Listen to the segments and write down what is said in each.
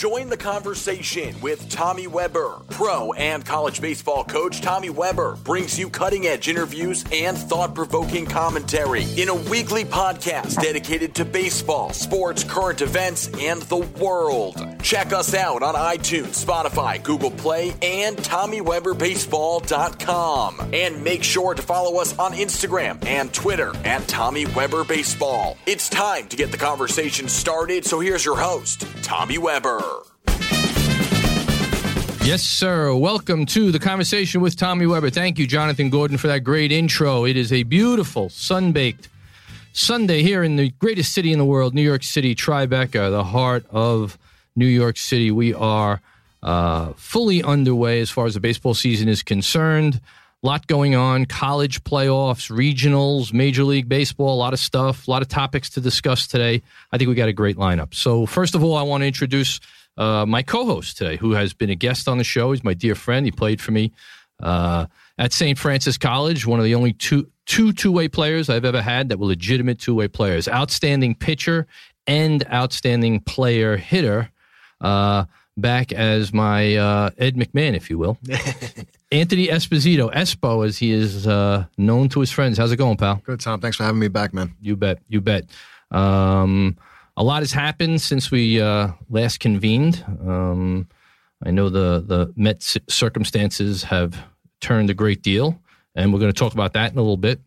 Join the conversation with Tommy Weber. Pro and college baseball coach Tommy Weber brings you cutting edge interviews and thought provoking commentary in a weekly podcast dedicated to baseball, sports, current events, and the world. Check us out on iTunes, Spotify, Google Play, and TommyWeberBaseball.com. And make sure to follow us on Instagram and Twitter at Tommy Weber Baseball. It's time to get the conversation started, so here's your host, Tommy Weber. Yes, sir. Welcome to the conversation with Tommy Weber. Thank you, Jonathan Gordon, for that great intro. It is a beautiful, sun baked Sunday here in the greatest city in the world, New York City, Tribeca, the heart of New York City. We are uh, fully underway as far as the baseball season is concerned. A lot going on college playoffs, regionals, Major League Baseball, a lot of stuff, a lot of topics to discuss today. I think we got a great lineup. So, first of all, I want to introduce uh, my co host today, who has been a guest on the show. He's my dear friend. He played for me uh, at St. Francis College, one of the only two two two way players I've ever had that were legitimate two way players. Outstanding pitcher and outstanding player hitter. Uh, back as my uh, Ed McMahon, if you will. Anthony Esposito, Espo, as he is uh, known to his friends. How's it going, pal? Good, Tom. Thanks for having me back, man. You bet. You bet. Um, a lot has happened since we uh, last convened. Um, I know the the Met circumstances have turned a great deal, and we're going to talk about that in a little bit.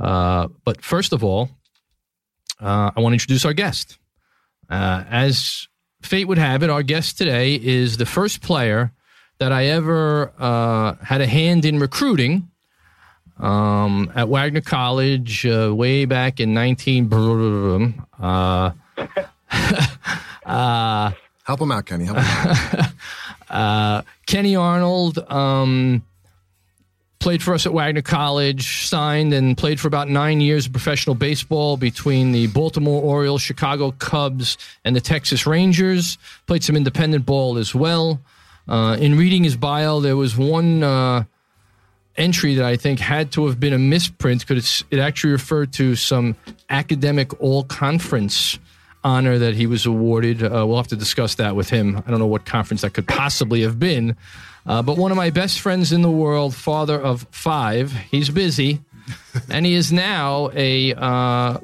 Uh, but first of all, uh, I want to introduce our guest. Uh, as fate would have it, our guest today is the first player that I ever uh, had a hand in recruiting um, at Wagner College uh, way back in 19. Uh, Help him out, Kenny. Help him out. uh, Kenny Arnold um, played for us at Wagner College, signed and played for about nine years of professional baseball between the Baltimore Orioles, Chicago Cubs, and the Texas Rangers. Played some independent ball as well. Uh, in reading his bio, there was one uh, entry that I think had to have been a misprint because it actually referred to some academic all conference honor that he was awarded. Uh, we'll have to discuss that with him. I don't know what conference that could possibly have been. Uh, but one of my best friends in the world, father of five, he's busy, and he is now a uh,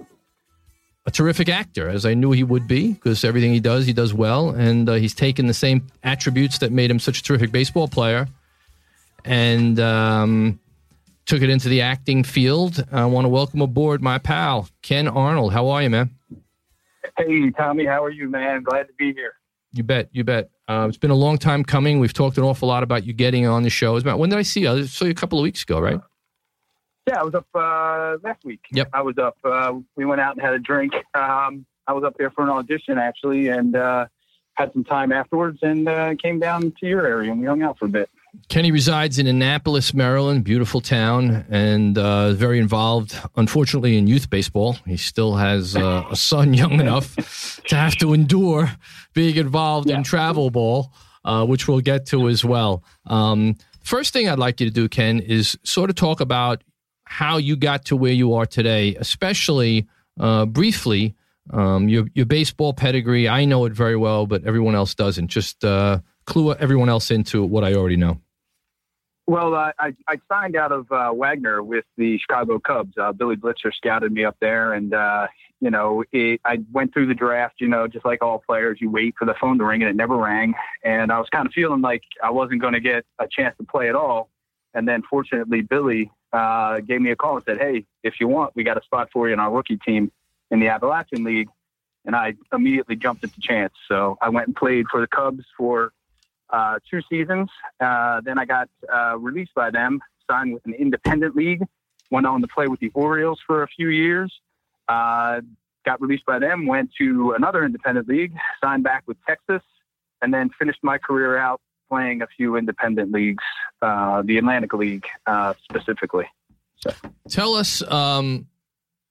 a terrific actor, as I knew he would be, because everything he does, he does well, and uh, he's taken the same attributes that made him such a terrific baseball player, and um, took it into the acting field. I want to welcome aboard my pal Ken Arnold. How are you, man? Hey, Tommy, how are you, man? Glad to be here. You bet. You bet. Uh, it's been a long time coming. We've talked an awful lot about you getting on the show. About when did I see you? I saw you a couple of weeks ago, right? Yeah, I was up uh, last week. Yep. I was up. Uh, we went out and had a drink. Um, I was up there for an audition actually, and uh, had some time afterwards, and uh, came down to your area, and we hung out for a bit. Kenny resides in Annapolis, Maryland, beautiful town, and uh, very involved, unfortunately, in youth baseball. He still has uh, a son young enough to have to endure being involved yeah. in travel ball, uh, which we'll get to as well. Um, first thing I'd like you to do, Ken, is sort of talk about how you got to where you are today, especially uh, briefly. Um, your your baseball pedigree, I know it very well, but everyone else doesn't. Just uh, clue everyone else into what I already know. Well, I, I signed out of uh, Wagner with the Chicago Cubs. Uh, Billy Blitzer scouted me up there, and uh, you know, it, I went through the draft. You know, just like all players, you wait for the phone to ring, and it never rang. And I was kind of feeling like I wasn't going to get a chance to play at all. And then, fortunately, Billy uh, gave me a call and said, "Hey, if you want, we got a spot for you in our rookie team in the Appalachian League." And I immediately jumped at the chance. So I went and played for the Cubs for uh, two seasons. Uh, then I got uh, released by them, signed with an independent league, went on to play with the Orioles for a few years. Uh, got released by them, went to another independent league, signed back with Texas, and then finished my career out playing a few independent leagues, uh, the Atlantic League uh, specifically. So. Tell us um,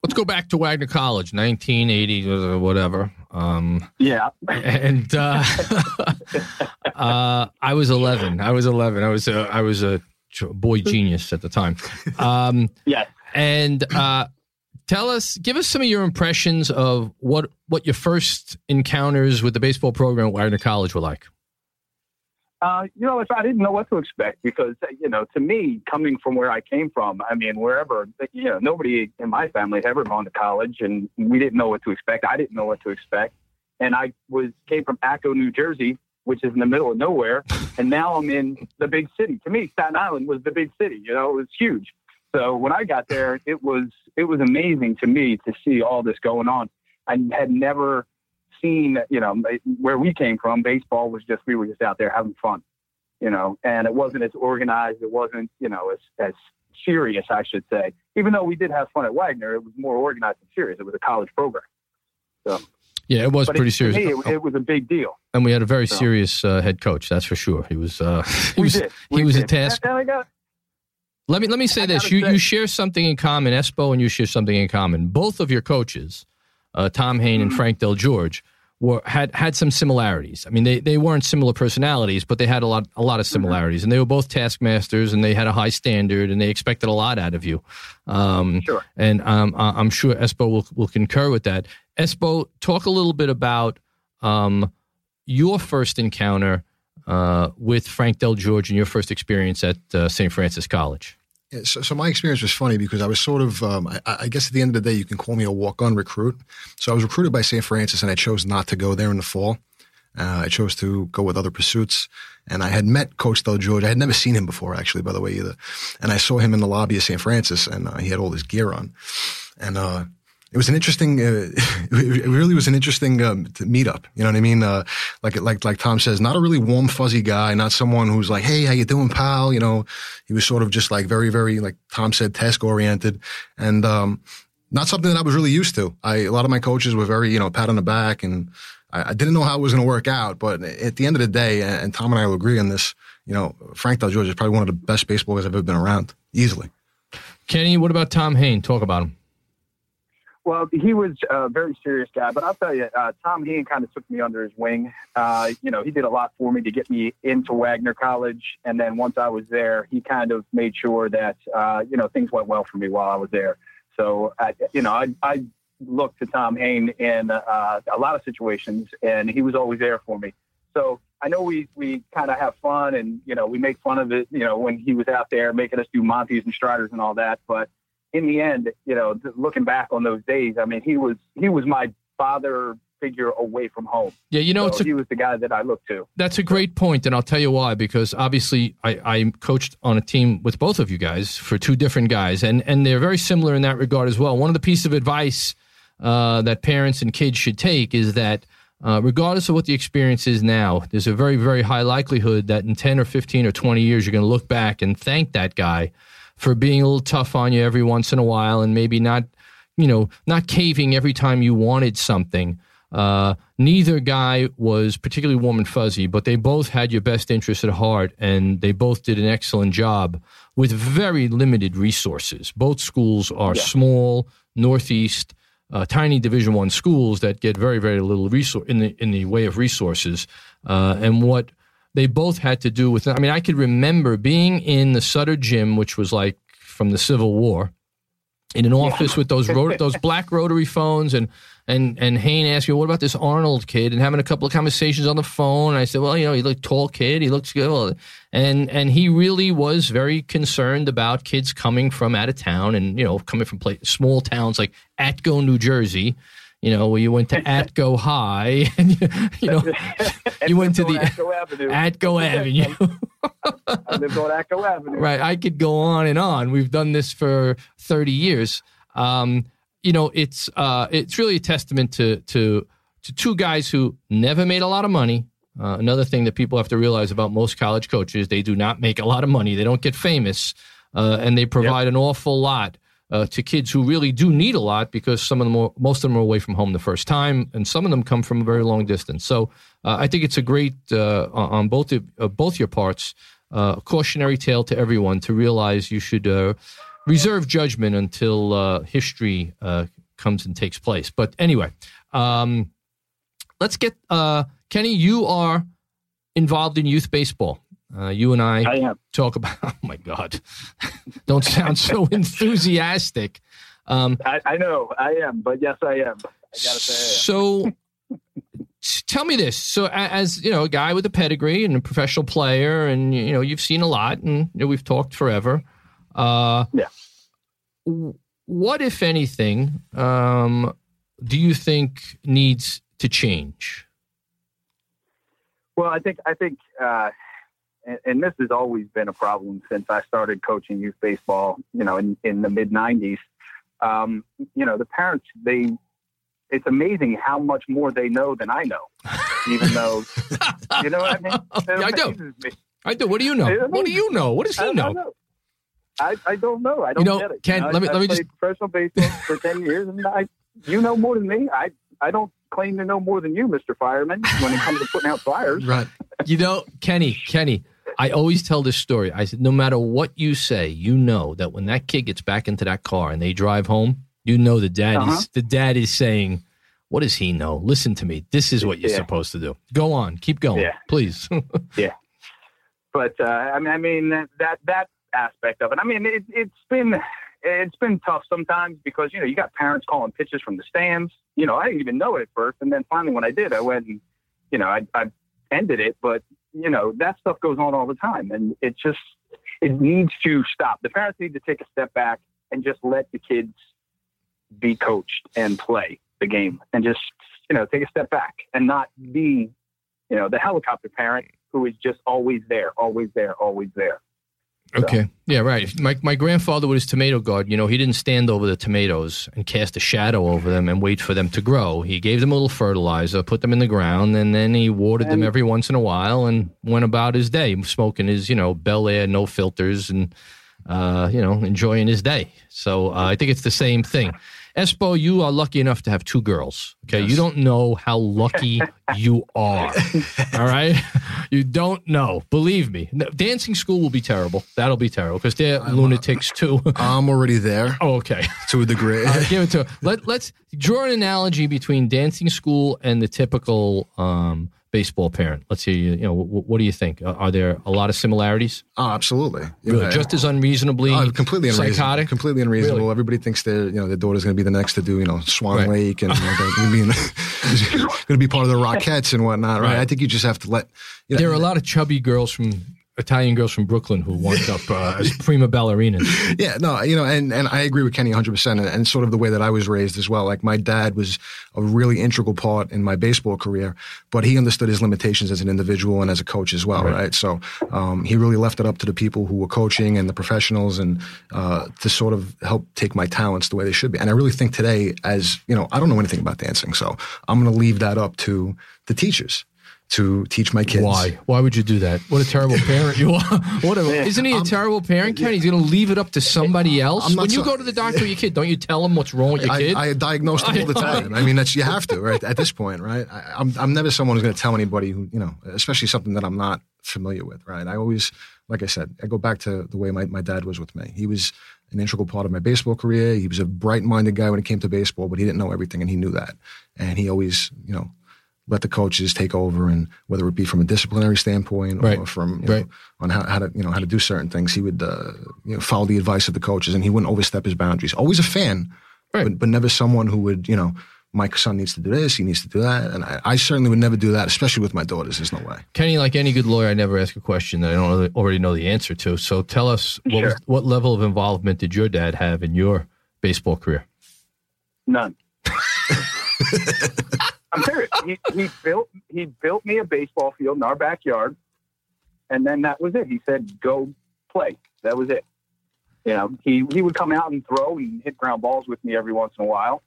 let's go back to Wagner College, 1980 or whatever. Um, yeah. And uh, uh, I was 11. I was 11. I was a, I was a boy genius at the time. Um, yeah. And uh, tell us, give us some of your impressions of what what your first encounters with the baseball program at Wagner College were like. Uh, you know, I didn't know what to expect because, you know, to me, coming from where I came from, I mean, wherever, you know, nobody in my family had ever gone to college and we didn't know what to expect. I didn't know what to expect. And I was, came from Atco, New Jersey, which is in the middle of nowhere. And now I'm in the big city. To me, Staten Island was the big city, you know, it was huge. So when I got there, it was, it was amazing to me to see all this going on. I had never seen, you know, where we came from, baseball was just, we were just out there having fun, you know, and it wasn't as organized. It wasn't, you know, as, as serious, I should say. Even though we did have fun at Wagner, it was more organized and serious. It was a college program. So, yeah, it was but pretty it, serious. Me, it, it, was a big deal. And we had a very so. serious uh, head coach, that's for sure. He was, uh, he was, he was did. a task. Got, let me let me say I this: you say, you share something in common. Espo and you share something in common. Both of your coaches, uh, Tom Hain and Mhm. Frank Del George, were had had some similarities. I mean, they, they weren't similar personalities, but they had a lot a lot of similarities. And they were both taskmasters, and they had a high standard, and they expected a lot out of you. Um, Sure. And um, I'm sure Espo will will concur with that. Espo, talk a little bit about um, your first encounter uh, with Frank Del George and your first experience at uh, St. Francis College. So, so my experience was funny because I was sort of, um, I, I guess at the end of the day, you can call me a walk-on recruit. So I was recruited by St. Francis, and I chose not to go there in the fall. Uh, I chose to go with other pursuits, and I had met Coach Del George. I had never seen him before, actually, by the way, either. And I saw him in the lobby of St. Francis, and uh, he had all his gear on, and uh, it was an interesting. Uh, it really was an interesting um, meetup. You know what I mean? Uh, like like like Tom says, not a really warm fuzzy guy, not someone who's like, "Hey, how you doing, pal?" You know, he was sort of just like very very like Tom said, task oriented, and um, not something that I was really used to. I a lot of my coaches were very you know pat on the back, and I, I didn't know how it was going to work out. But at the end of the day, and Tom and I will agree on this. You know, Frank Del George is probably one of the best baseball guys I've ever been around, easily. Kenny, what about Tom Hain? Talk about him. Well, he was a very serious guy, but I'll tell you, uh, Tom Heen kind of took me under his wing. Uh, you know, he did a lot for me to get me into Wagner College, and then once I was there, he kind of made sure that uh, you know things went well for me while I was there. So, I, you know, I, I looked to Tom Hain in uh, a lot of situations, and he was always there for me. So I know we we kind of have fun, and you know, we make fun of it. You know, when he was out there making us do Montes and Striders and all that, but in the end, you know, looking back on those days, I mean, he was he was my father figure away from home. Yeah, you know, so a, he was the guy that I looked to. that's a great point, and I'll tell you why. Because obviously, I, I coached on a team with both of you guys for two different guys, and and they're very similar in that regard as well. One of the pieces of advice uh, that parents and kids should take is that. Uh, regardless of what the experience is now, there's a very, very high likelihood that in 10 or 15 or 20 years, you're going to look back and thank that guy for being a little tough on you every once in a while and maybe not, you know, not caving every time you wanted something. Uh, neither guy was particularly warm and fuzzy, but they both had your best interest at heart and they both did an excellent job with very limited resources. Both schools are Yeah. small, northeast, uh, tiny Division One schools that get very, very little resource in the in the way of resources. Uh, and what they both had to do with, I mean, I could remember being in the Sutter gym, which was like from the Civil War, in an office with those rot- those black rotary phones and. And and Hain asked me, "What about this Arnold kid?" And having a couple of conversations on the phone. And I said, "Well, you know, he looked tall kid. He looks good." And and he really was very concerned about kids coming from out of town and you know coming from pla small towns like Atco, New Jersey. You know, where you went to Atco High, and you know, you went to the Atco Avenue. Atco Avenue. I lived on Atco Avenue. right. I could go on and on. We've done this for 30 years. Um, you know, it's uh, it's really a testament to to to two guys who never made a lot of money. Uh, another thing that people have to realize about most college coaches, they do not make a lot of money. They don't get famous, uh, and they provide an awful lot uh, to kids who really do need a lot because some of them, are, most of them, are away from home the first time, and some of them come from a very long distance. So uh, I think it's a great uh, on both of, uh, both your parts uh, cautionary tale to everyone to realize you should uh, reserve judgment until history comes and takes place. But anyway, um, let's get Kenny. You are involved in youth baseball. Uh, you and I, I talk about. Oh my God! Don't sound so enthusiastic. Um, I, I know I am, but yes, I am. I gotta say, so tell me this. So, as you know, a guy with a pedigree and a professional player, and you know, you've seen a lot, and you know, we've talked forever. Uh, yeah. What, if anything, um, do you think needs to change? Well, I think I think, uh, and, and, this has always been a problem since I started coaching youth baseball. You know, in, in the mid '90s, um, you know, the parents they it's amazing how much more they know than I know, even though you know what I mean. Yeah, I do. I do. What do you know? What do you know? What does he know? know? I, I don't know. I don't you know, get it. Ken, you know, let me I, let me just professional baseball for ten years, and I, you know more than me. I I don't claim to know more than you, Mister Fireman, when it comes to putting out fires. Right. You know, Kenny, Kenny. I always tell this story. I said, no matter what you say, you know that when that kid gets back into that car and they drive home, you know the dad uh-huh. is the dad is saying, "What does he know? Listen to me. This is what you're yeah. supposed to do. Go on, keep going, yeah. please." yeah, but uh, I mean, I mean that that aspect of it. I mean, it, it's been it's been tough sometimes because you know you got parents calling pitches from the stands. You know, I didn't even know it at first, and then finally when I did, I went and you know I, I ended it. But you know that stuff goes on all the time, and it just it needs to stop. The parents need to take a step back and just let the kids be coached and play the game and just, you know, take a step back and not be, you know, the helicopter parent who is just always there, always there, always there. Okay. Yeah, right. My my grandfather with his tomato garden, you know, he didn't stand over the tomatoes and cast a shadow over them and wait for them to grow. He gave them a little fertilizer, put them in the ground, and then he watered and, them every once in a while and went about his day, smoking his, you know, Bel Air, no filters, and uh, you know, enjoying his day. So uh, I think it's the same thing. Espo, you are lucky enough to have two girls. Okay. Yes. You don't know how lucky you are. All right. You don't know. Believe me. Dancing school will be terrible. That'll be terrible because they're I'm, lunatics too. I'm already there. Oh, okay. To a degree. uh, give it to Let, let's draw an analogy between dancing school and the typical um, baseball parent. Let's see. You know, what do you think? Are there a lot of similarities? Oh, absolutely. Really? Just as unreasonably oh, completely unreasonable. psychotic, completely unreasonable. Really? Everybody thinks their you know their daughter's going to be the next to do you know Swan right. Lake and you know, going to be part of the Rockettes and whatnot. Right? right? I think you just have to let. You know, there are a lot of chubby girls from Italian girls from Brooklyn who wound up uh, as prima ballerinas. Yeah, no, you know, and, and I agree with Kenny 100%. And, and sort of the way that I was raised as well. Like my dad was a really integral part in my baseball career, but he understood his limitations as an individual and as a coach as well, right? right? So um, he really left it up to the people who were coaching and the professionals and uh, to sort of help take my talents the way they should be. And I really think today, as, you know, I don't know anything about dancing, so I'm going to leave that up to the teachers to teach my kids. Why? Why would you do that? What a terrible parent you are. What a, isn't he a I'm, terrible parent, Ken? He's going to leave it up to somebody else. When you so, go to the doctor with your kid, don't you tell him what's wrong with your I, kid? I, I diagnose them all the time. I mean, that's you have to, right? At this point, right? I, I'm I'm never someone who's going to tell anybody who you know, especially something that I'm not familiar with, right? I always, like I said, I go back to the way my, my dad was with me. He was an integral part of my baseball career. He was a bright minded guy when it came to baseball, but he didn't know everything, and he knew that. And he always, you know let the coaches take over and whether it be from a disciplinary standpoint right. or from you right. know, on how, how, to you know how to do certain things he would uh, you know follow the advice of the coaches and he wouldn't overstep his boundaries always a fan right. but, but never someone who would you know my son needs to do this, he needs to do that. And I, I, certainly would never do that, especially with my daughters. There's no way. Kenny, like any good lawyer, I never ask a question that I don't already know the answer to. So tell us, what, was, what level of involvement did your dad have in your baseball career? None. I'm serious. He, he built he built me a baseball field in our backyard, and then that was it. He said, "Go play." That was it. You know, he he would come out and throw and hit ground balls with me every once in a while,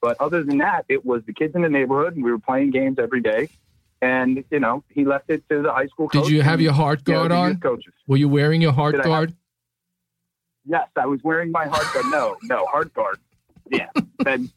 but other than that, it was the kids in the neighborhood, and we were playing games every day. And you know, he left it to the high school. Did you have your heart guard you know, on? Coaches. Were you wearing your heart Did guard? Yes, I was wearing my heart guard. No, no heart guard. Yeah, then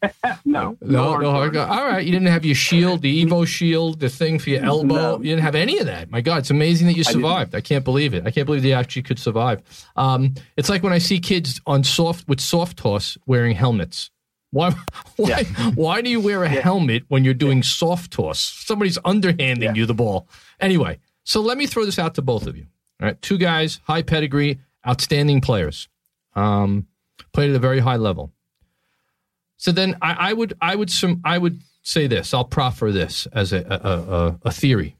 no, no, no hard guard. All right, you didn't have your shield, the Evo shield, the thing for your elbow. No. You didn't have any of that. My God, it's amazing that you survived. I, I can't believe it. I can't believe you actually could survive. Um, it's like when I see kids on soft with soft toss wearing helmets. Why? Why? Yeah. Why do you wear a yeah. helmet when you're doing soft toss? Somebody's underhanding yeah. you the ball. Anyway, so let me throw this out to both of you. All right, two guys, high pedigree, outstanding players. Um, played at a very high level. So then I, I would I would some I would say this. I'll proffer this as a, a, a, a theory.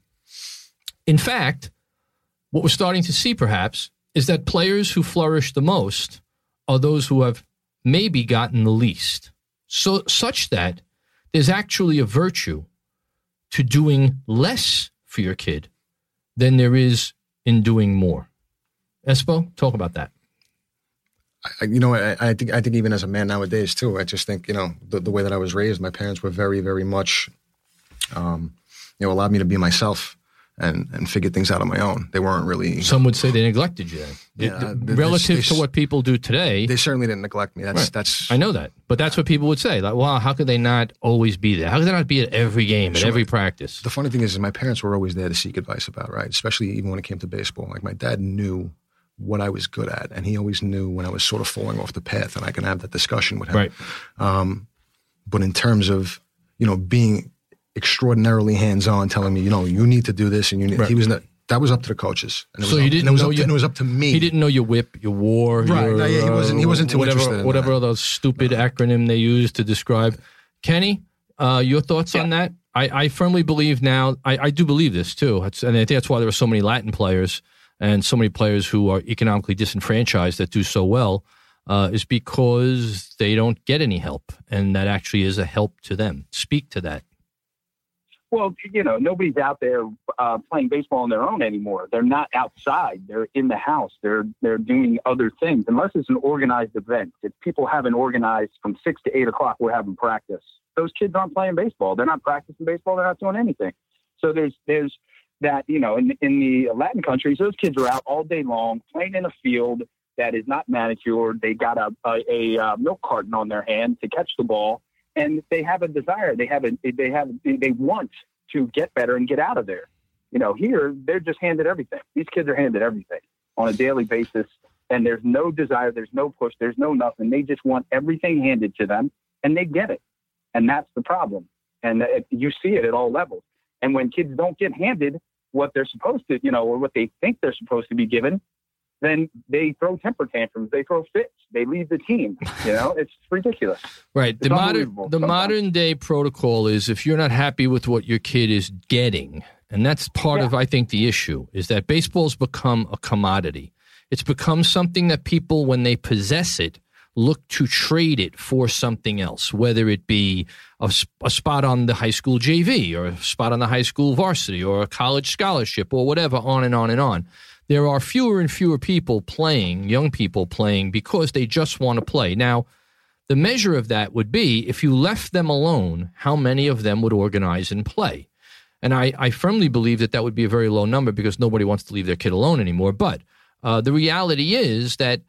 In fact, what we're starting to see perhaps is that players who flourish the most are those who have maybe gotten the least. So such that there's actually a virtue to doing less for your kid than there is in doing more. Espo, talk about that. I, you know, I, I, think I think even as a man nowadays too, I just think you know the, the way that I was raised, my parents were very, very much, um, you know, allowed me to be myself and and figure things out on my own. They weren't really. Some would say they neglected you. Yeah, they, relative they, to what people do today, they certainly didn't neglect me. That's right. that's. I know that, but that's what people would say. Like, wow, how could they not always be there? How could they not be at every game, at every practice? The funny thing is, is, my parents were always there to seek advice about, right? Especially even when it came to baseball. Like my dad knew what I was good at, and he always knew when I was sort of falling off the path, and I can have that discussion with him. Right. Um, but in terms of you know being extraordinarily hands on, telling me, you know, you need to do this, and you need, right. he was not. That was up to the coaches. And it so was he didn't and it was know up to, and it was up to me. He didn't know your whip, your war, right? Your, no, yeah, he wasn't. He wasn't too whatever, interested. In whatever that. those stupid acronym they use to describe. Kenny, uh, your thoughts yeah. on that? I, I, firmly believe now. I, I do believe this too, it's, and I think that's why there are so many Latin players and so many players who are economically disenfranchised that do so well. Uh, is because they don't get any help, and that actually is a help to them. Speak to that. Well, you know, nobody's out there uh, playing baseball on their own anymore. They're not outside. They're in the house. They're they're doing other things. Unless it's an organized event. If people haven't organized from six to eight o'clock, we're having practice. Those kids aren't playing baseball. They're not practicing baseball. They're not doing anything. So there's there's that you know in in the Latin countries, those kids are out all day long playing in a field that is not manicured. They got a a, a uh, milk carton on their hand to catch the ball and they have a desire. They have a they have they want to get better and get out of there. You know, here they're just handed everything. These kids are handed everything on a daily basis, and there's no desire, there's no push, there's no nothing. They just want everything handed to them, and they get it, and that's the problem. And you see it at all levels. And when kids don't get handed what they're supposed to, you know, or what they think they're supposed to be given, then they throw temper tantrums, they throw fits, they leave the team. You know, it's ridiculous. Right. It's the modern the sometimes. modern day protocol is if you're not happy with what your kid is getting, and that's part yeah. of I think the issue is that baseball's become a commodity. It's become something that people when they possess it look to trade it for something else, whether it be a, a, spot on the high school JV or a spot on the high school varsity or a college scholarship or whatever, on and on and on there are fewer and fewer people playing, young people playing, because they just want to play. Now, the measure of that would be if you left them alone, how many of them would organize and play? And I, I firmly believe that that would be a very low number because nobody wants to leave their kid alone anymore. But uh, the reality is that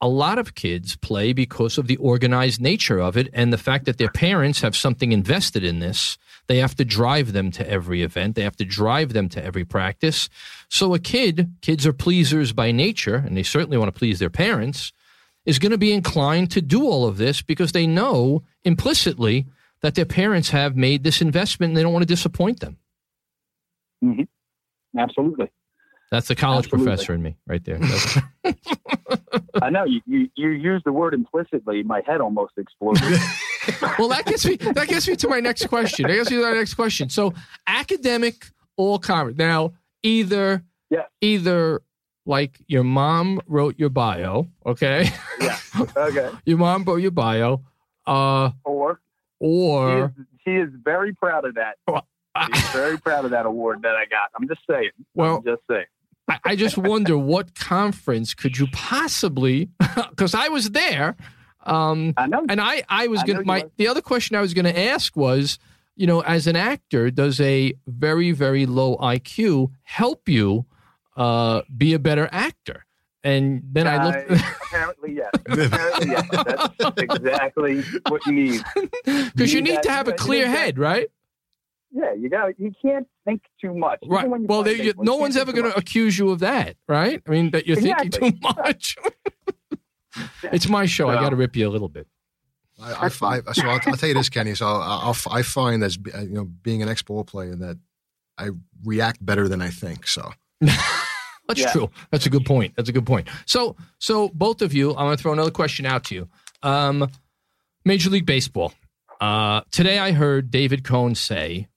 a lot of kids play because of the organized nature of it and the fact that their parents have something invested in this. They have to drive them to every event. They have to drive them to every practice. So a kid, kids are pleasers by nature, and they certainly want to please their parents, is going to be inclined to do all of this because they know implicitly that their parents have made this investment and they don't want to disappoint them. Mm-hmm. Absolutely. That's the college Absolutely. professor in me right there. I know you, you, you use the word implicitly. My head almost exploded. well, that gets me that gets me to my next question. That gets me to my next question. So, academic all conference. Now, either yeah. either like your mom wrote your bio, okay? Yeah. Okay. your mom wrote your bio, uh, or or she is, she is very proud of that. Well, She's very proud of that award that I got. I'm just saying. Well, I'm just saying. I, I just wonder what conference could you possibly? Because I was there. Um, I know. And I, I was going to, my, the other question I was going to ask was, you know, as an actor, does a very, very low IQ help you uh, be a better actor? And then uh, I looked. apparently, yes. Apparently, yes. That's exactly what you need. Because you, you, need that, to have a clear head, right? Yeah, you got. You can't think too much. Right. Well, they, you, no one's ever going to accuse you of that, right? I mean, that you're exactly. thinking too much. it's my show. I got to rip you a little bit. I, I, I so I'll, I'll, tell you this, Kenny. So I'll, I'll, i find as you know, being an ex ball player, that I react better than I think. So that's yeah. true. That's a good point. That's a good point. So, so both of you, I'm going to throw another question out to you. Um, Major League Baseball. Uh, today I heard David Cone say,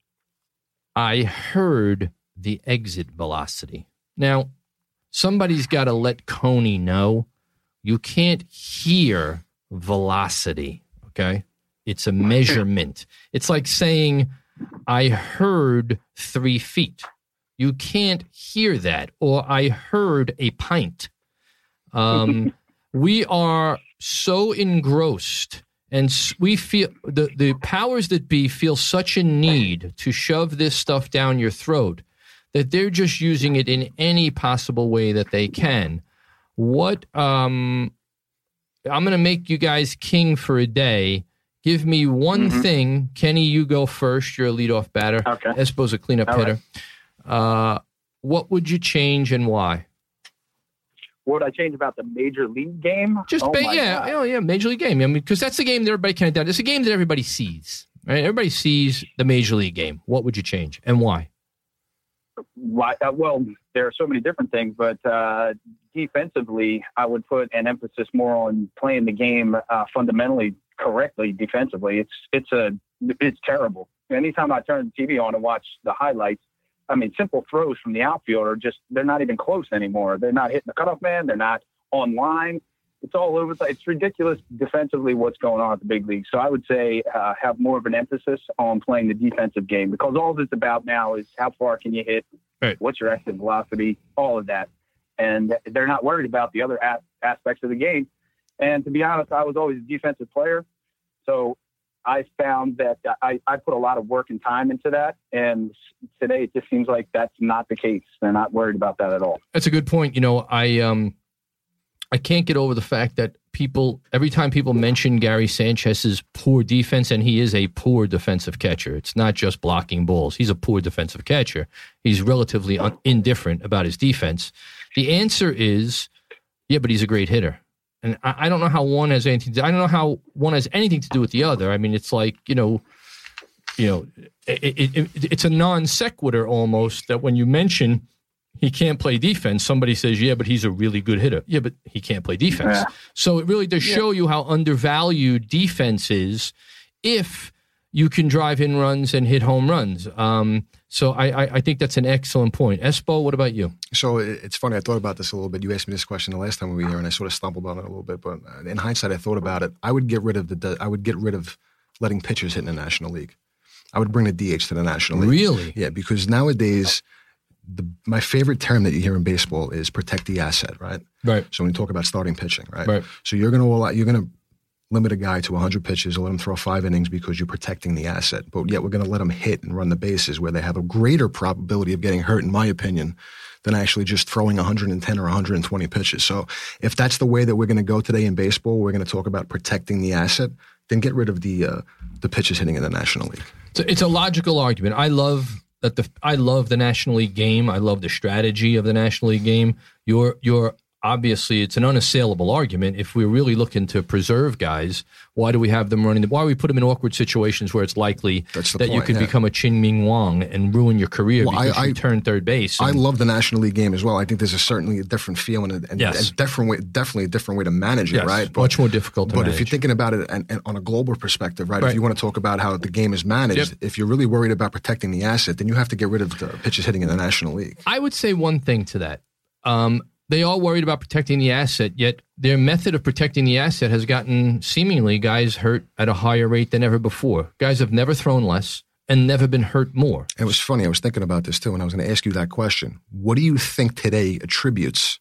I heard the exit velocity. Now, somebody's got to let Coney know you can't hear velocity. Okay. It's a measurement. It's like saying, I heard three feet. You can't hear that. Or I heard a pint. Um, we are so engrossed and we feel the, the powers that be feel such a need to shove this stuff down your throat that they're just using it in any possible way that they can. What um, I'm going to make you guys king for a day. Give me one mm-hmm. thing, Kenny. You go first. You're a leadoff batter. Okay. Espo's a cleanup All hitter. Right. Uh, what would you change and why? What would I change about the major league game? Just oh ba- yeah, oh yeah, major league game. I mean, because that's the game that everybody can adapt. It's a game that everybody sees. Right? Everybody sees the major league game. What would you change and why? Why? Uh, well, there are so many different things, but uh, defensively, I would put an emphasis more on playing the game uh, fundamentally correctly defensively. It's it's a it's terrible. Anytime I turn the TV on and watch the highlights, I mean, simple throws from the outfield are just, they're not even close anymore. They're not hitting the cutoff man. They're not on line. It's all over. It's ridiculous defensively what's going on at the big league. So I would say uh, have more of an emphasis on playing the defensive game because all it's about now is how far can you hit, right. what's your exit velocity, all of that. And they're not worried about the other a- aspects of the game. And to be honest, I was always a defensive player. So I found that I, I put a lot of work and time into that. And today it just seems like that's not the case. They're not worried about that at all. That's a good point. You know, I, um, I can't get over the fact that people, every time people mention Gary Sanchez's poor defense, and he is a poor defensive catcher, it's not just blocking balls. He's a poor defensive catcher. He's relatively un- indifferent about his defense. The answer is, yeah, but he's a great hitter and I, I, don't know how one has anything. To, I don't know how one has anything to do with the other. I mean, it's like you know, you know, it, it, it, it's a non sequitur almost that when you mention he can't play defense, somebody says, "Yeah, but he's a really good hitter." Yeah, but he can't play defense. Yeah. So it really does yeah. show you how undervalued defense is if you can drive in runs and hit home runs. Um, so I, I, I, think that's an excellent point. Espo, what about you? So it's funny. I thought about this a little bit. You asked me this question the last time we were here, and I sort of stumbled on it a little bit. But uh, in hindsight, I thought about it. I would get rid of the. I would get rid of letting pitchers hit in the National League. I would bring the DH to the National League. Really? Yeah, because nowadays. The, my favorite term that you hear in baseball is protect the asset, right? Right. So when you talk about starting pitching, right? Right. So you're going to you're going to limit a guy to 100 pitches or let him throw five innings because you're protecting the asset. But yet we're going to let him hit and run the bases where they have a greater probability of getting hurt, in my opinion, than actually just throwing 110 or 120 pitches. So if that's the way that we're going to go today in baseball, we're going to talk about protecting the asset, then get rid of the uh, the pitches hitting in the National League. So it's a logical argument. I love that the I love the National League game. I love the strategy of the National League game. Your your obviously it's an unassailable argument. If we're really looking to preserve guys, why do we have them running? The, why do we put them in awkward situations where it's likely that point, you could yeah. become a Chien-Ming Wang and ruin your career well, because I, you turn third base? And, I love the National League game as well. I think there's a certainly a different feel and, a, and, yes. different way, definitely a different way to manage it, yes. right? But, Much more difficult. but manage. if you're thinking about it and, and on a global perspective, right, right, If you want to talk about how the game is managed, yep. if you're really worried about protecting the asset, then you have to get rid of the pitches hitting in the National League. I would say one thing to that. Um, they are worried about protecting the asset, yet their method of protecting the asset has gotten seemingly guys hurt at a higher rate than ever before. Guys have never thrown less and never been hurt more. It was funny. I was thinking about this too, and I was going to ask you that question. What do you think today attributes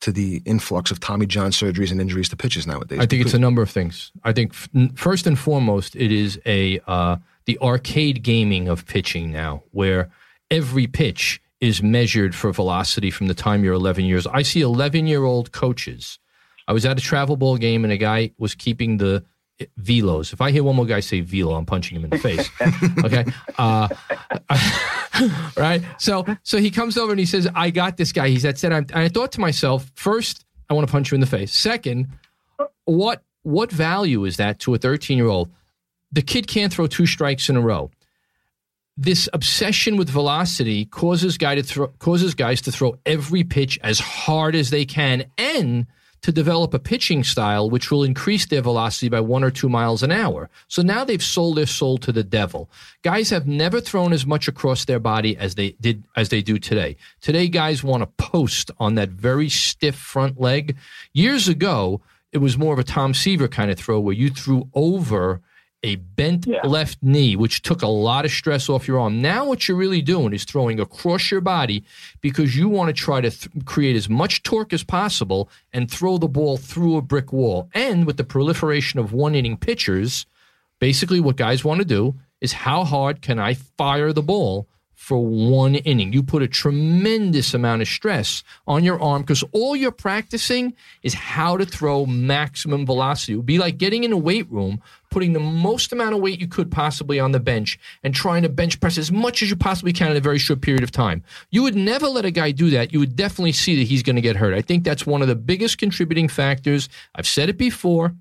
to the influx of Tommy John surgeries and injuries to pitches nowadays? I think it's a number of things. I think first and foremost, it is a uh, the arcade gaming of pitching now, where every pitch is measured for velocity from the time you're 11 years. I see 11 year old coaches. I was at a travel ball game and a guy was keeping the velos. If I hear one more guy say velo, I'm punching him in the face. okay. Uh, right. So, so he comes over and he says, I got this guy. He's that said, and I thought to myself, first, I want to punch you in the face. Second, what, what value is that to a 13 year old? The kid can't throw two strikes in a row this obsession with velocity causes guy to throw, causes guys to throw every pitch as hard as they can and to develop a pitching style which will increase their velocity by one or two miles an hour. So now they've sold their soul to the devil. Guys have never thrown as much across their body as they did as they do today. Today, guys want to post on that very stiff front leg. Years ago, it was more of a Tom Seaver kind of throw where you threw over a bent yeah. left knee, which took a lot of stress off your arm. Now, what you're really doing is throwing across your body because you want to try to th- create as much torque as possible and throw the ball through a brick wall. And with the proliferation of one inning pitchers, basically what guys want to do is how hard can I fire the ball for one inning. You put a tremendous amount of stress on your arm because all you're practicing is how to throw maximum velocity. It would be like getting in a weight room, putting the most amount of weight you could possibly on the bench and trying to bench press as much as you possibly can in a very short period of time. You would never let a guy do that. You would definitely see that he's going to get hurt. I think that's one of the biggest contributing factors. I've said it before.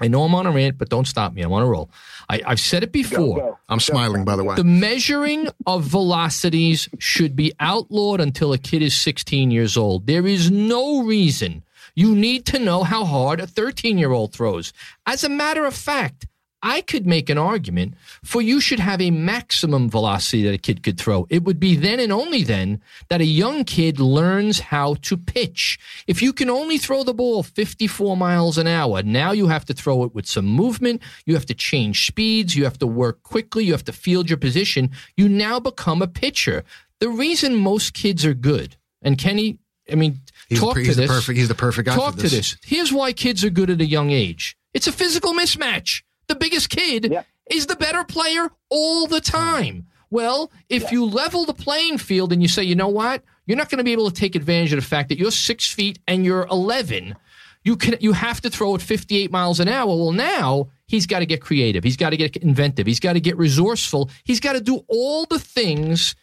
I know I'm on a rant, but don't stop me. I want to roll. I, have said it before. Go, go. I'm smiling, by the way. The measuring of velocities should be outlawed until a kid is 16 years old. There is no reason you need to know how hard a 13 year old throws. As a matter of fact, I could make an argument for you should have a maximum velocity that a kid could throw. It would be then and only then that a young kid learns how to pitch. If you can only throw the ball 54 miles an hour, now you have to throw it with some movement. You have to change speeds. You have to work quickly. You have to field your position. You now become a pitcher. The reason most kids are good, and Kenny, I mean, he's talk the, to this. Perfect, he's the perfect guy. Talk to this. Here's why kids are good at a young age. It's a physical mismatch the biggest kid is the better player all the time. Well, if you level the playing field and you say, you know what, you're not going to be able to take advantage of the fact that you're six feet and you're 11. You can you have to throw at 58 miles an hour. Well, now he's got to get creative. He's got to get inventive. He's got to get resourceful. He's got to do all the things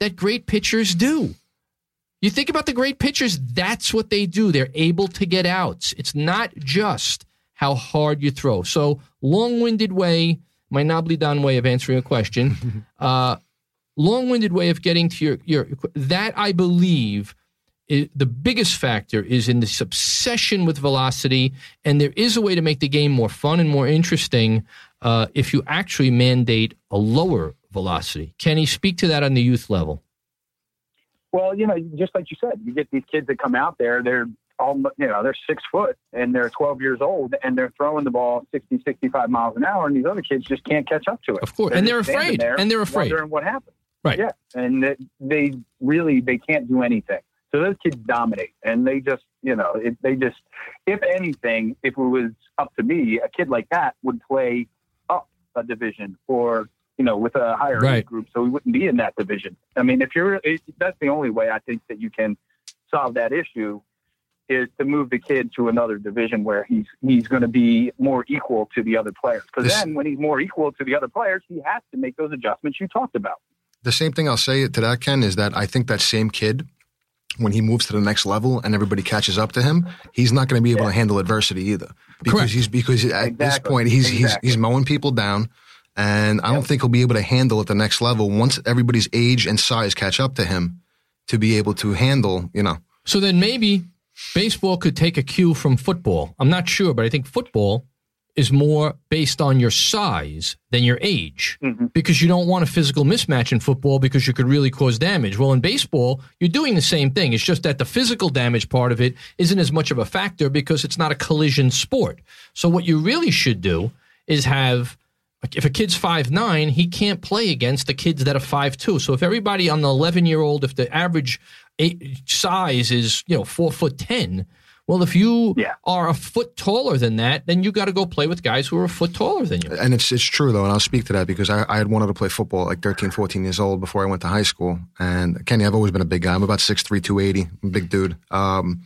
that great pitchers do. You think about the great pitchers, that's what they do. They're able to get outs. It's not just how hard you throw. So, long winded way, my nobly done way of answering a question. uh, long winded way of getting to your, your that I believe is, the biggest factor is in this obsession with velocity. And there is a way to make the game more fun and more interesting uh, if you actually mandate a lower velocity. Can you speak to that on the youth level? Well, you know, just like you said, you get these kids that come out there, they're all you know they're six foot and they're 12 years old and they're throwing the ball 60 65 miles an hour and these other kids just can't catch up to it. Of course. They're and they're afraid. and they're afraid. wondering what happened. Right. Yeah. And they really they can't do anything. So those kids dominate and they just you know it, they just if anything if it was up to me a kid like that would play up a division or you know with a higher right. age group. So we wouldn't be in that division. I mean if you're it, that's the only way i think that you can solve that issue is to move the kid to another division where he's he's going to be more equal to the other players. Because then, when he's more equal to the other players, he has to make those adjustments you talked about. The same thing I'll say to that, Ken, is that I think that same kid, when he moves to the next level and everybody catches up to him, he's not going to be able yeah. to handle adversity either. Because Correct. he's because at exactly. this point he's exactly. he's he's mowing people down. And I yep. don't think he'll be able to handle at the next level once everybody's age and size catch up to him to be able to handle, you know. So then maybe baseball could take a cue from football. I'm not sure, but I think football is more based on your size than your age mm-hmm. because you don't want a physical mismatch in football because you could really cause damage. Well, in baseball, you're doing the same thing. It's just that the physical damage part of it isn't as much of a factor because it's not a collision sport. So what you really should do is have if a kid's five nine, he can't play against the kids that are five two. So if everybody on the eleven year old, if the average size is you know four foot ten. Well, if you yeah. are a foot taller than that, then you got to go play with guys who are a foot taller than you. And it's it's true though, and I'll speak to that because I, I had wanted to play football like 13, 14 years old before I went to high school. And Kenny, I've always been a big guy. I'm about 6'3", 280, big dude. Um,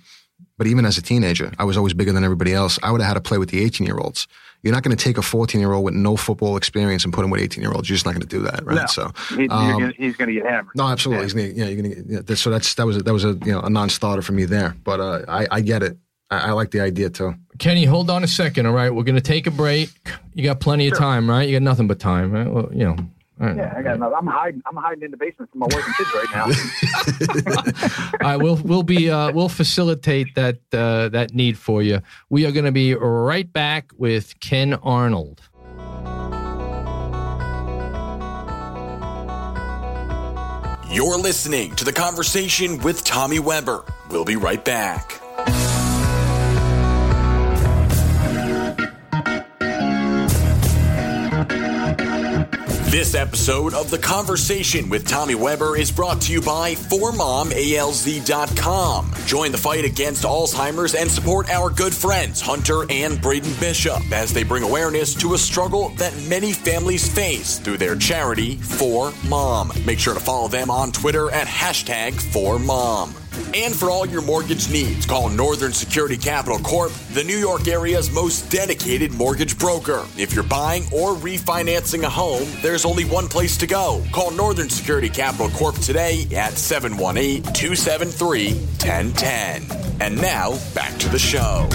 but even as a teenager, I was always bigger than everybody else. I would have had to play with the 18 year olds. You're not going to take a 14 year old with no football experience and put him with 18 year olds. You're just not going to do that, right? No, so he, um, he's going to get hammered. No, absolutely. Yeah. He's gonna, yeah, you're going to. Yeah, so that's that was a, that was a you know a non starter for me there. But uh, I, I get it. I, I, like the idea too. Kenny, hold on a second. All right, we're going to take a break. You got plenty sure. of time, right? You got nothing but time, right? Well, you know. Yeah, I got. Another. I'm hiding. I'm hiding in the basement from my wife and kids right now. All right, we'll we'll be uh, we'll facilitate that uh, that need for you. We are going to be right back with Ken Arnold. You're listening to the conversation with Tommy Weber. We'll be right back. This episode of The Conversation with Tommy Weber is brought to you by 4momalz.com. Join the fight against Alzheimer's and support our good friends Hunter and Braden Bishop as they bring awareness to a struggle that many families face through their charity, For Mom. Make sure to follow them on Twitter at hashtag 4Mom. And for all your mortgage needs, call Northern Security Capital Corp, the New York area's most dedicated mortgage broker. If you're buying or refinancing a home, there's only one place to go. Call Northern Security Capital Corp today at 718 273 1010. And now, back to the show.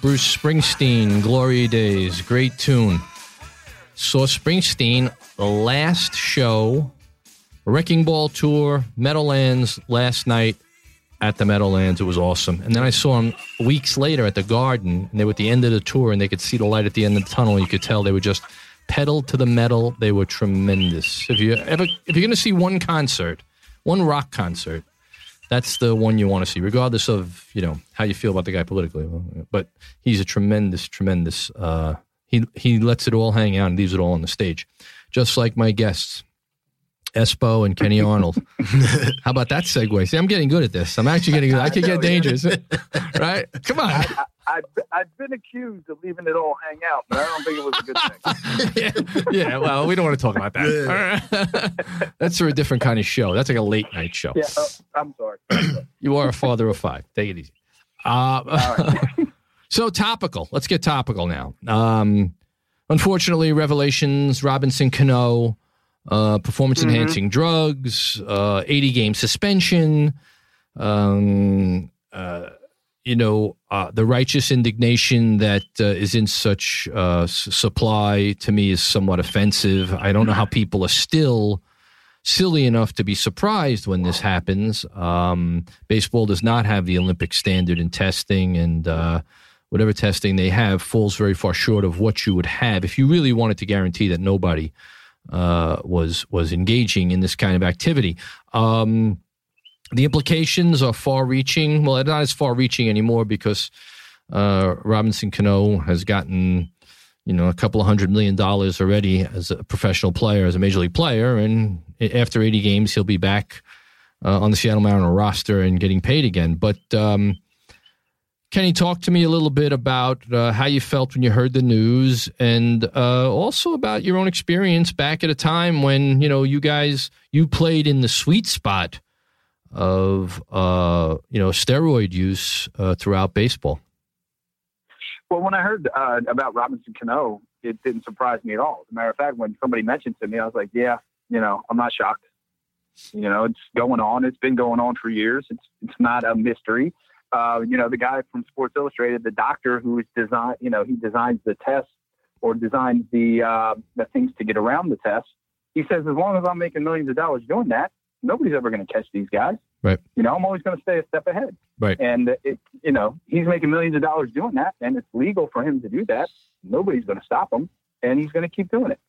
Bruce Springsteen, Glory Days, great tune. Saw Springsteen, the last show, Wrecking Ball Tour, Meadowlands last night at the Meadowlands. It was awesome. And then I saw him weeks later at the Garden, and they were at the end of the tour, and they could see the light at the end of the tunnel. You could tell they were just pedal to the metal. They were tremendous. If you ever, if you're going to see one concert, one rock concert, that's the one you want to see, regardless of you know how you feel about the guy politically. But he's a tremendous, tremendous. Uh, he he lets it all hang out and leaves it all on the stage, just like my guests, Espo and Kenny Arnold. how about that segue? See, I'm getting good at this. I'm actually getting good. I could get dangerous, right? Come on. I, I've, I've been accused of leaving it all hang out, but I don't think it was a good thing. yeah, yeah, well, we don't want to talk about that. That's for a different kind of show. That's like a late night show. Yeah, uh, I'm sorry. you are a father of five. Take it easy. Uh, so topical. Let's get topical now. Um, unfortunately, revelations. Robinson Cano, uh, performance enhancing mm-hmm. drugs, uh, 80 game suspension. Um, uh, you know, uh, the righteous indignation that uh, is in such uh, s- supply to me is somewhat offensive. I don't know how people are still silly enough to be surprised when this happens. Um, baseball does not have the Olympic standard in testing, and uh, whatever testing they have falls very far short of what you would have if you really wanted to guarantee that nobody uh, was was engaging in this kind of activity. Um, the implications are far reaching. Well, it's not as far reaching anymore because uh, Robinson Cano has gotten, you know, a couple of hundred million dollars already as a professional player, as a major league player. And after 80 games, he'll be back uh, on the Seattle Mariner roster and getting paid again. But um, Kenny, talk to me a little bit about uh, how you felt when you heard the news, and uh, also about your own experience back at a time when you know you guys you played in the sweet spot of uh, you know steroid use uh, throughout baseball? Well, when I heard uh, about Robinson Cano, it didn't surprise me at all. As a matter of fact, when somebody mentioned to me, I was like, "Yeah, you know, I'm not shocked. You know, it's going on. It's been going on for years. It's it's not a mystery." Uh, you know, the guy from Sports Illustrated, the doctor who is design, you know, he designs the tests or designs the uh, the things to get around the test. He says, as long as I'm making millions of dollars doing that, nobody's ever going to catch these guys. Right. You know, I'm always going to stay a step ahead. Right. And it, you know, he's making millions of dollars doing that, and it's legal for him to do that. Nobody's going to stop him, and he's going to keep doing it.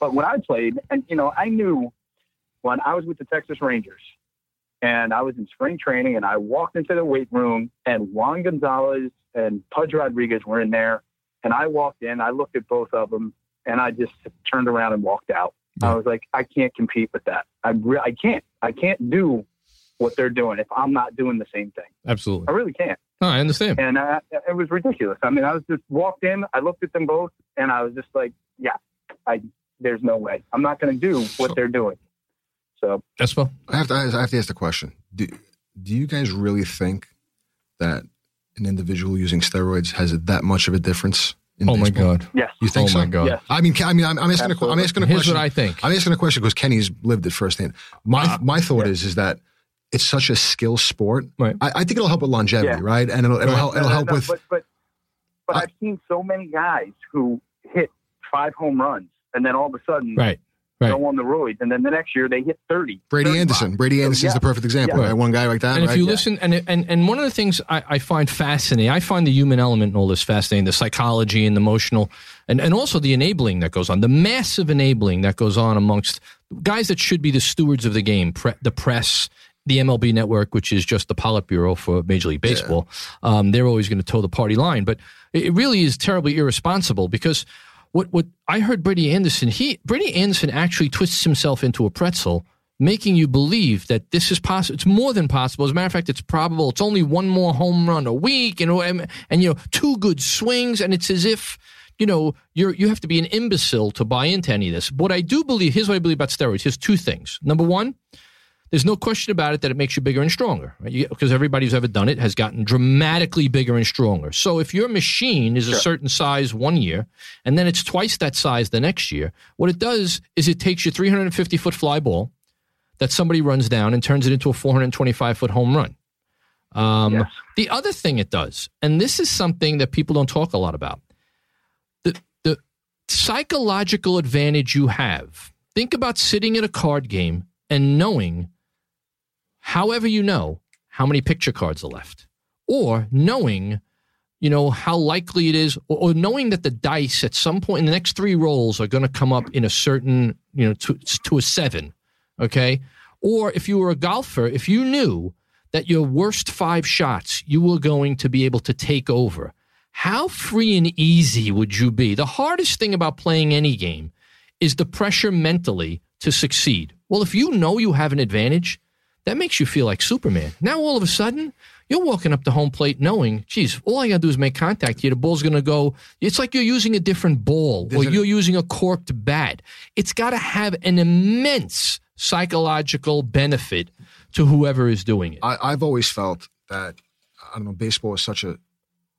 But when I played, and you know, I knew when I was with the Texas Rangers, and I was in spring training, and I walked into the weight room, and Juan Gonzalez and Pudge Rodriguez were in there, and I walked in, I looked at both of them, and I just turned around and walked out. Yeah. I was like, I can't compete with that. I re- I can't. I can't do what they're doing if I'm not doing the same thing. Absolutely. I really can't. No, I understand. And uh, it was ridiculous. I mean, I was just walked in, I looked at them both, and I was just like, yeah, I there's no way. I'm not going to do what they're doing. So Espo? I have to. I have to ask the question. Do Do you guys really think that an individual using steroids has that much of a difference? In Oh my baseball? God. yes, You think Oh so? my God. Yes. I mean, I mean, I'm, I'm asking. A, que- I'm Absolutely. asking a Here's question. what I think. I'm asking a question because Kenny's lived it firsthand. My uh, my thought is is that it's such a skill sport. Right. I, I think it'll help with longevity, Yeah. right? And it'll it'll Right. help. It'll No, no, help no, with. But but, but I- I've seen so many guys who hit five home runs and then all of a sudden Right. Right. go on the roids, and then the next year they hit thirty. Brady 35. Anderson. Brady So, Anderson's yeah. the perfect example. Yeah. Right? One guy like that. And right? if you Yeah. listen, and and and one of the things I, I find fascinating, I find the human element in all this fascinating, the psychology and the emotional, and and also the enabling that goes on, the massive enabling that goes on amongst guys that should be the stewards of the game, pre, the press. The MLB Network, which is just the Politburo for Major League Baseball, um, they're always going to toe the party line. But it it really is terribly irresponsible because what what I heard Brady Anderson, he Brady Anderson actually twists himself into a pretzel making you believe that this is possible. It's more than possible. As a matter of fact, it's probable. It's only one more home run a week, you know, and, and you know, two good swings, and it's as if you know you're you have to be an imbecile to buy into any of this. What I do believe, here's what I believe about steroids. Here's two things. Number one. There's no question about it that it makes you bigger and stronger, right? Because everybody who's ever done it has gotten dramatically bigger and stronger. So if your machine is a certain size one year and then it's twice that size the next year, what it does is it takes your 350 foot fly ball that somebody runs down and turns it into a 425 foot home run. Um, Yes. The other thing it does, and this is something that people don't talk a lot about, the the psychological advantage you have. Think about sitting in a card game and knowing, however you know, how many picture cards are left, or knowing, you know, how likely it is, or, or knowing that the dice at some point in the next three rolls are going to come up in a certain, you know, to, to a seven, okay? Or if you were a golfer, if you knew that your worst five shots you were going to be able to take over, how free and easy would you be? The hardest thing about playing any game is the pressure mentally to succeed. Well, if you know you have an advantage, that makes you feel like Superman. Now, all of a sudden, you're walking up the home plate knowing, geez, all I got to do is make contact here. The ball's going to go. It's like you're using a different ball or There's an- you're using a corked bat. It's got to have an immense psychological benefit to whoever is doing it. I, I've always felt that I don't know. Baseball is such a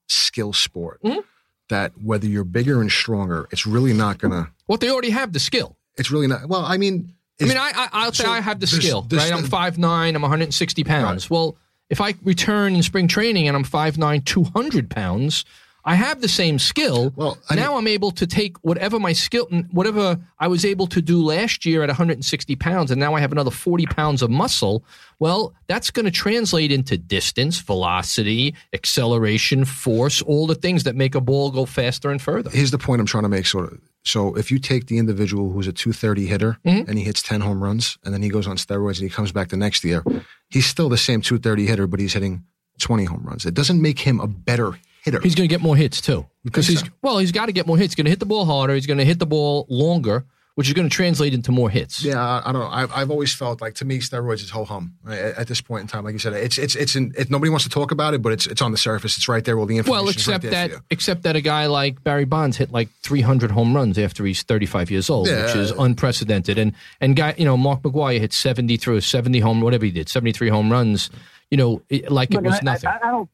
skill sport Mhm. that whether you're bigger and stronger, it's really not gonna. What they already have the skill. It's really not. Well, I mean, I mean, I, I I'll say I have the skill, right? I'm 5'9", I'm 160 pounds. Well, if I return in spring training and I'm 5'9", 200 pounds, I have the same skill. Well, I now I'm able to take whatever my skill, whatever I was able to do last year at 160 pounds, and now I have another 40 pounds of muscle. Well, that's going to translate into distance, velocity, acceleration, force, all the things that make a ball go faster and further. here's the point I'm trying to make. Sort of. So if you take the individual who's a 230 hitter Mm-hmm. and he hits 10 home runs, and then he goes on steroids and he comes back the next year, he's still the same 230 hitter, but he's hitting 20 home runs. It doesn't make him a better hitter. He's going to get more hits too because he's so? well. He's got to get more hits. He's going to hit the ball harder. He's going to hit the ball longer, which is going to translate into more hits. Yeah, I, I don't know. I've, I've always felt like to me steroids is ho hum right? at, at this point in time. Like you said, it's it's it's in, it, nobody wants to talk about it, but it's it's on the surface. It's right there. All the information. Well, except that except that a guy like Barry Bonds hit like 300 home runs after he's 35 years old, Yeah. which is unprecedented. And and guy, you know, Mark McGwire hit 70 through 70 home, whatever he did, 73 home runs. You know, it, like it was I, nothing. I, I don't.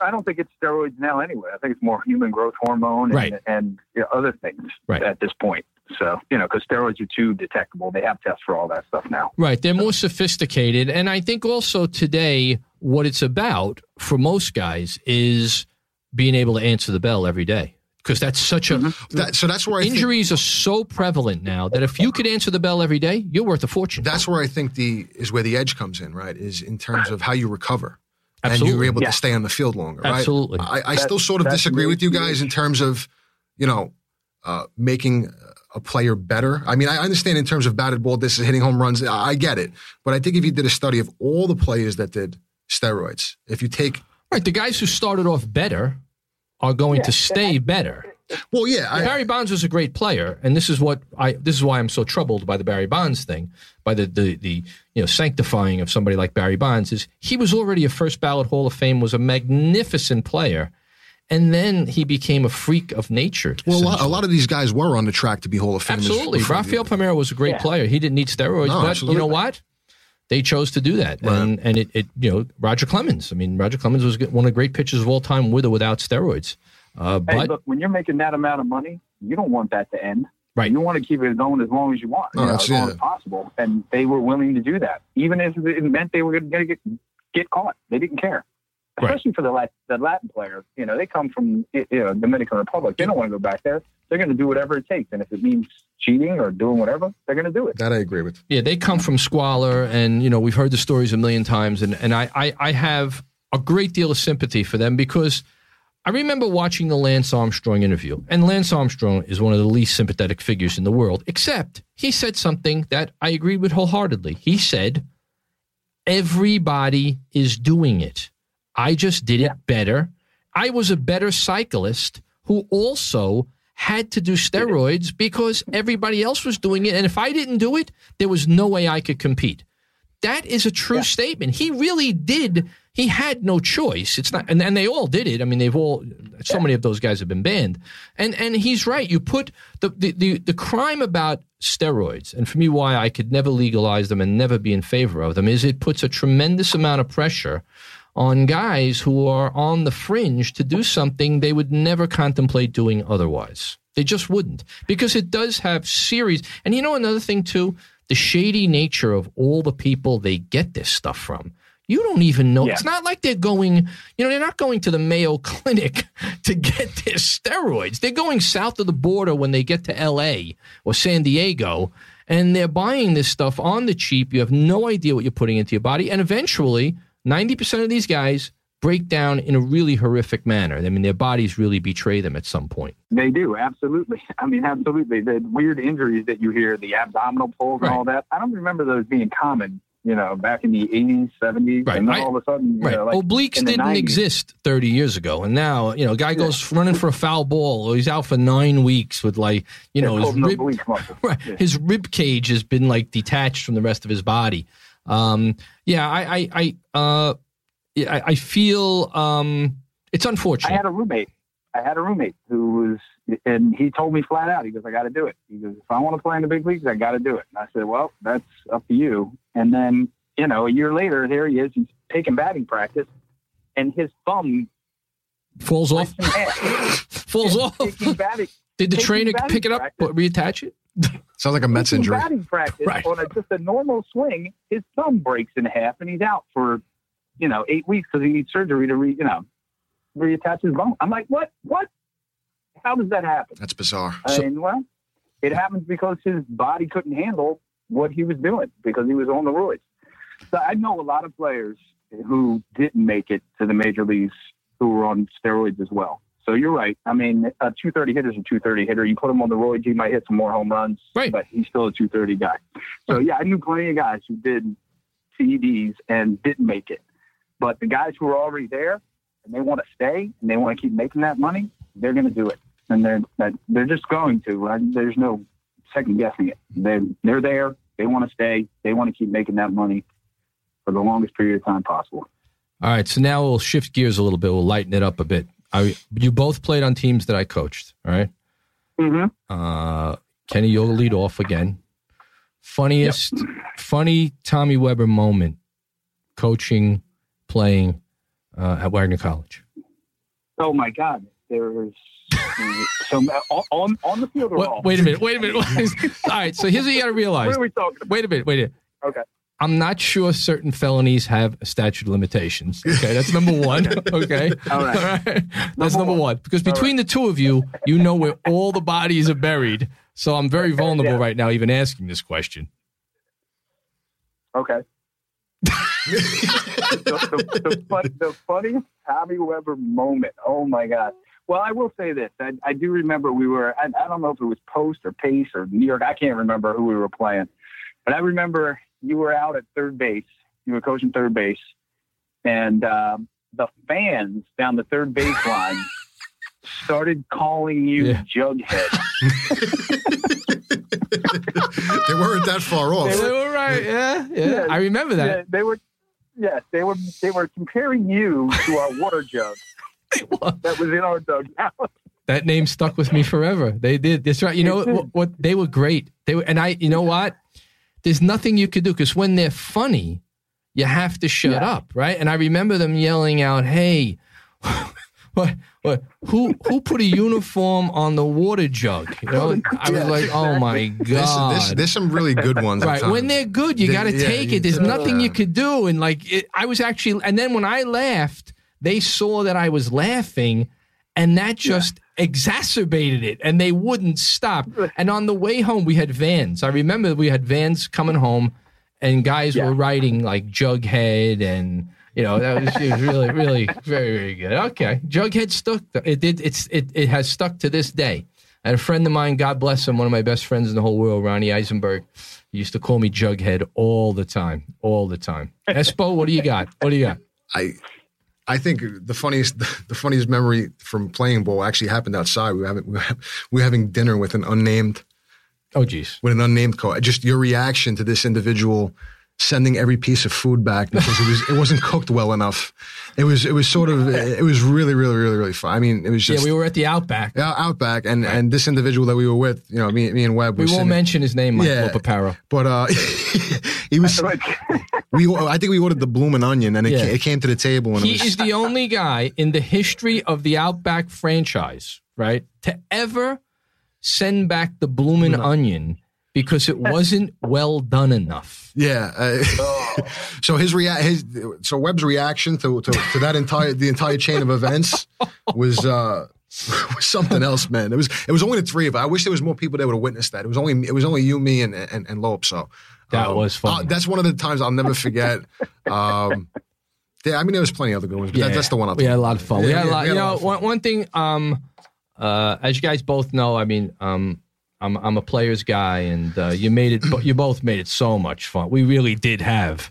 I don't think it's steroids now. Anyway, I think it's more human growth hormone and, Right. and you know, other things Right. at this point. So you know, because steroids are too detectable. They have tests for all that stuff now. Right. They're more sophisticated. And I think also today, what it's about for most guys is being able to answer the bell every day. Because that's such a. Mm-hmm. that, so that's where I think, Injuries are so prevalent now that if you could answer the bell every day, you're worth a fortune. that's where I think the is where the edge comes in. Right, is in terms of how you recover. And you were able Yeah. to stay on the field longer, right? Absolutely. I, I That- still sort of that's disagree with you huge. guys in terms of, you know, uh, making a player better. I mean, I understand in terms of batted ball, this is hitting home runs. I I get it. But I think if you did a study of all the players that did steroids, if you take, Right. The guys who started off better are going to stay better. Well, yeah, I, Barry Bonds was a great player, and this is what I. This is why I'm so troubled by the Barry Bonds thing, by the the the you know sanctifying of somebody like Barry Bonds. Is he was already a first ballot Hall of Fame, was a magnificent player, and then he became a freak of nature. Well, a lot, a lot of these guys were on the track to be Hall of Famers. Absolutely. Rafael Palmeiro was a great Yeah. player. He didn't need steroids, No, but absolutely. you know what? They chose to do that, Right. and and it, it you know Roger Clemens. I mean, Roger Clemens was one of the great pitchers of all time, with or without steroids. Uh, Hey, but look, when you're making that amount of money, you don't want that to end. Right. You want to keep it going as long as you want, Oh, you know, that's- as long yeah. as possible. And they were willing to do that, even if it meant they were going to get get caught. They didn't care. Right. Especially for the Latin, the Latin players, you know, they come from you know Dominican Republic. They don't want to go back there. They're going to do whatever it takes, and if it means cheating or doing whatever, they're going to do it. That I agree with. Yeah, they come from squalor, and you know we've heard the stories a million times, and and I I, I have a great deal of sympathy for them because I remember watching the Lance Armstrong interview, and Lance Armstrong is one of the least sympathetic figures in the world. Except he said something that I agreed with wholeheartedly. He said, "Everybody is doing it. I just did it better. I was a better cyclist who also." Had to do steroids because everybody else was doing it. And if I didn't do it, there was no way I could compete. That is a true statement. He really did. He had no choice. It's not, and, and they all did it. I mean, they've all. So many of those guys have been banned, and and he's right. You put the the the, the crime about steroids, and for me, why I could never legalize them and never be in favor of them is it puts a tremendous amount of pressure on guys who are on the fringe to do something they would never contemplate doing otherwise. They just wouldn't because it does have series. And you know another thing too, the shady nature of all the people they get this stuff from. You don't even know. Yeah. It's not like they're going, you know, they're not going to the Mayo Clinic to get their steroids. They're going south of the border when they get to LA or San Diego and they're buying this stuff on the cheap. You have no idea what you're putting into your body. And eventually, 90% of these guys break down in a really horrific manner. I mean, their bodies really betray them at some point. They do, absolutely. I mean, absolutely. The weird injuries that you hear, the abdominal pulls Right. and all that, I don't remember those being common, you know, back in the 80s, 70s. Right. And then all of a sudden, Right. know, like Obliques didn't 90s. exist 30 years ago. And now, you know, a guy goes running for a foul ball or he's out for nine weeks with like, you know, his rib, right, Yeah. his rib cage has been like detached from the rest of his body. Um, yeah, I, I, I, uh, yeah, I, I feel, um, it's unfortunate. I had a roommate. I had a roommate who was, and he told me flat out, he goes, I got to do it. He goes, if I want to play in the big leagues, I got to do it. And I said, well, that's up to you. And then, you know, a year later, there he is. He's taking batting practice, and his thumb falls off, breaks in falls off. Batting, Did the trainer pick it up, practice. but reattach it? Sounds like a Mets injury. batting practice Right. on a, just a normal swing, his thumb breaks in half, and he's out for, you know, eight weeks because he needs surgery to, re, you know, reattach his bone. I'm like, what? What? How does that happen? That's bizarre. So- well, it happens because his body couldn't handle what he was doing because he was on the roids. So I know a lot of players who didn't make it to the major leagues who were on steroids as well. So you're right. I mean, a 230 hitter's a 230 hitter. You put him on the roids, he might hit some more home runs, Right. but he's still a 230 guy. So yeah, I knew plenty of guys who did PEDs and didn't make it. But the guys who are already there and they want to stay and they want to keep making that money, they're going to do it and they're they're just going to. There's no second guessing it. They they're there. They want to stay. They want to keep making that money for the longest period of time possible. All right, so now we'll shift gears a little bit. We'll lighten it up a bit. I, you both played on teams that I coached. All right. Mm-hmm. Uh, Kenny, you'll lead off again. Funniest, funny Tommy Weber moment coaching, playing uh, at Wagner College. Oh my God, there was so on on the field or What, wait a minute. Wait a minute. All right. So here's what you got to realize. What are we talking about? Wait a minute. Wait a minute. Okay. I'm not sure certain felonies have a statute of limitations. Okay, that's number one. Okay, All right. that's number one. one. Because between the two of you, you know where all the bodies are buried. So I'm very vulnerable Yeah. right now, even asking this question. Okay. The, the, the, fun, the funniest Tommy Weber moment. Oh my God. Well, I will say this. I, I do remember we were, I, I don't know if it was Post or Pace or New York. I can't remember who we were playing. But I remember you were out at third base. You were coaching third base. And um, the fans down the third base line started calling you Yeah. Jughead. they weren't that far off. They were right. Yeah, yeah. Yeah. I remember that. Yeah, they were. Yes, they were. They were comparing you to our water jug, that was in our dugout. that name stuck with me forever. They did. That's right. You know what, what? They were great. They were, and I. You know what? There's nothing you could do because when they're funny, you have to shut Yeah. up, right? And I remember them yelling out, "Hey, what? What? Who? Who put a uniform on the water jug?" You know, I was like, "Oh my There's, god!" there's, there's some really good ones. at Right. When they're good, you They- got to yeah, take it. There's nothing you could do. And like, it, I was actually, and then when I laughed, they saw that I was laughing, and that just exacerbated it, and they wouldn't stop. And on the way home, we had vans. I remember we had vans coming home, and guys Yeah. were writing like Jughead and. You know that was, it was really, really, very, very good. Okay, Jughead stuck. It did. It's it. It has stuck to this day. And a friend of mine, God bless him, one of my best friends in the whole world, Ronnie Eisenberg, he used to call me Jughead all the time, all the time. Espo, what do you got? What do you got? I I think the funniest the funniest memory from playing ball actually happened outside. We were having we were, we were having dinner with an unnamed Oh, geez. with an unnamed coach. Just your reaction to this individual sending every piece of food back because it was it wasn't cooked well enough. It was it was sort of it was really really really really fun. I mean, it was just Yeah, we were at the Outback. yeah, Outback and and this individual that we were with, you know, me me and Webb. We were won't sitting- mention his name, Michael Yeah. Paparo. But uh, he was. We I think we ordered the bloomin' onion, and it, Yeah. ca- it came to the table, and He it was, is the only guy in the history of the Outback franchise, right, to ever send back the bloomin' onion because it wasn't well done enough. yeah. Uh, so his rea- his so Webb's reaction to, to to that entire the entire chain of events was. uh was something else, man. It was it was only the three of us. I wish there was more people that would have witnessed that. It was only it was only you, me, and and, and Lope. So That um, was fun. uh, that's one of the times I'll never forget. Um, yeah, I mean there was plenty of other good ones, but that, that's the one. I'll we had a lot of fun. we Yeah, had a lot. we You had a know, lot of fun. one, one thing. Um, uh, as you guys both know, I mean, um, I'm I'm a players guy, and uh, you made it. But you both made it so much fun. We really did have.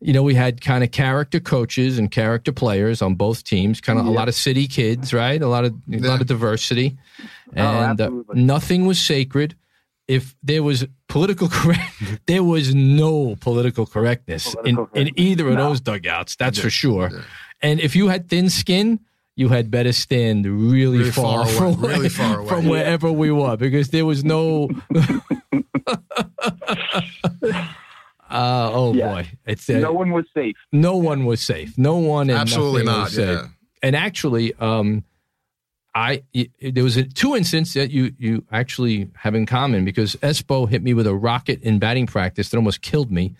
You know, we had kind of character coaches and character players on both teams. Kind of a lot of city kids, right? A lot of a lot of diversity, and uh, nothing was sacred. If there was political correct, there was no political correctness Political in, in either of No. those dugouts. That's for sure. And if you had thin skin, you had better stand really, Really far, far away, from, really far away. from wherever we were because there was no. Uh, oh Yeah. boy, it's uh, no one was safe. no one was safe. No one and Absolutely not, Was safe. yeah. And actually, um, I y- there was a, two incidents that you you actually have in common because Espo hit me with a rocket in batting practice that almost killed me.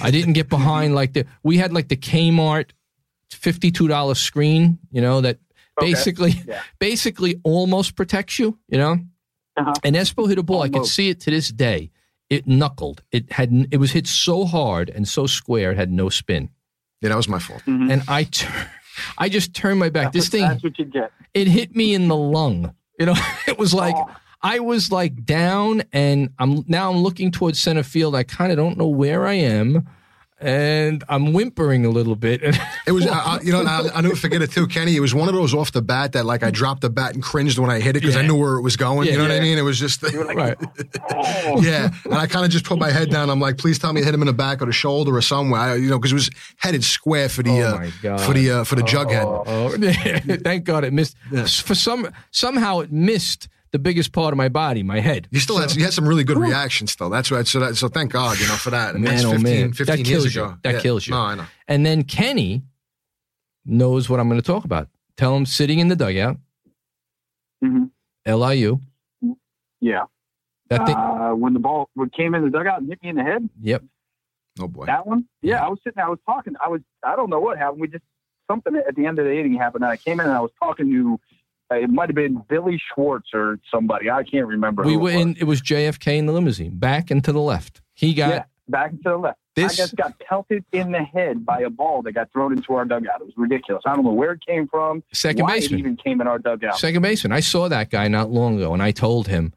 I didn't get behind like the we had like the Kmart fifty two dollar screen, you know that Okay. basically Yeah. basically almost protects you, you know. Uh-huh. And Espo hit a ball. I could see it to this day. It knuckled. It had. It was hit so hard and so square. It had no spin. Yeah, that was my fault. And I, tur- I just turned my back. This thing, That's what you get. it hit me in the lung. You know, it was like Oh. I was like down, and I'm now I'm looking towards center field. I kind of don't know where I am, and I'm whimpering a little bit. It was, I, I- you know, and I, I never forget it too, Kenny. It was one of those off the bat that, like, I dropped the bat and cringed when I hit it because I knew where it was going. Yeah, you know what I mean? It was just, right. Oh, yeah. And I kind of just put my head down. I'm like, please tell me hit him in the back or the shoulder or somewhere. I, you know, because it was headed square for the, Oh, uh, for the, uh, for the jughead. Oh, thank God it missed. For some somehow it missed the biggest part of my body, my head. You still had, you had some really good reactions though. That's right. So that, so thank God, you know, for that. And that's Man, oh 15, man, 15 that years kills you. ago. That Yeah. kills you. No, I know. And then Kenny knows what I'm going to talk about. Tell him sitting in the dugout, Mhm. LIU. Yeah. That thing. Uh, when the ball came in the dugout and hit me in the head, Yep. Oh boy. that one. Yeah, I was sitting. I was talking. I was. I don't know what happened. We just something at the end of the inning happened. And I came in and I was talking to. Uh, it might have been Billy Schwartz or somebody. I can't remember. We were it was. in. It was JFK in the limousine, back and to the left. He got Yeah, back and to the left. This- I just got pelted in the head by a ball that got thrown into our dugout. It was ridiculous. I don't know where it came from. second baseman. it even came in our dugout. Second baseman. I saw that guy not long ago, and I told him,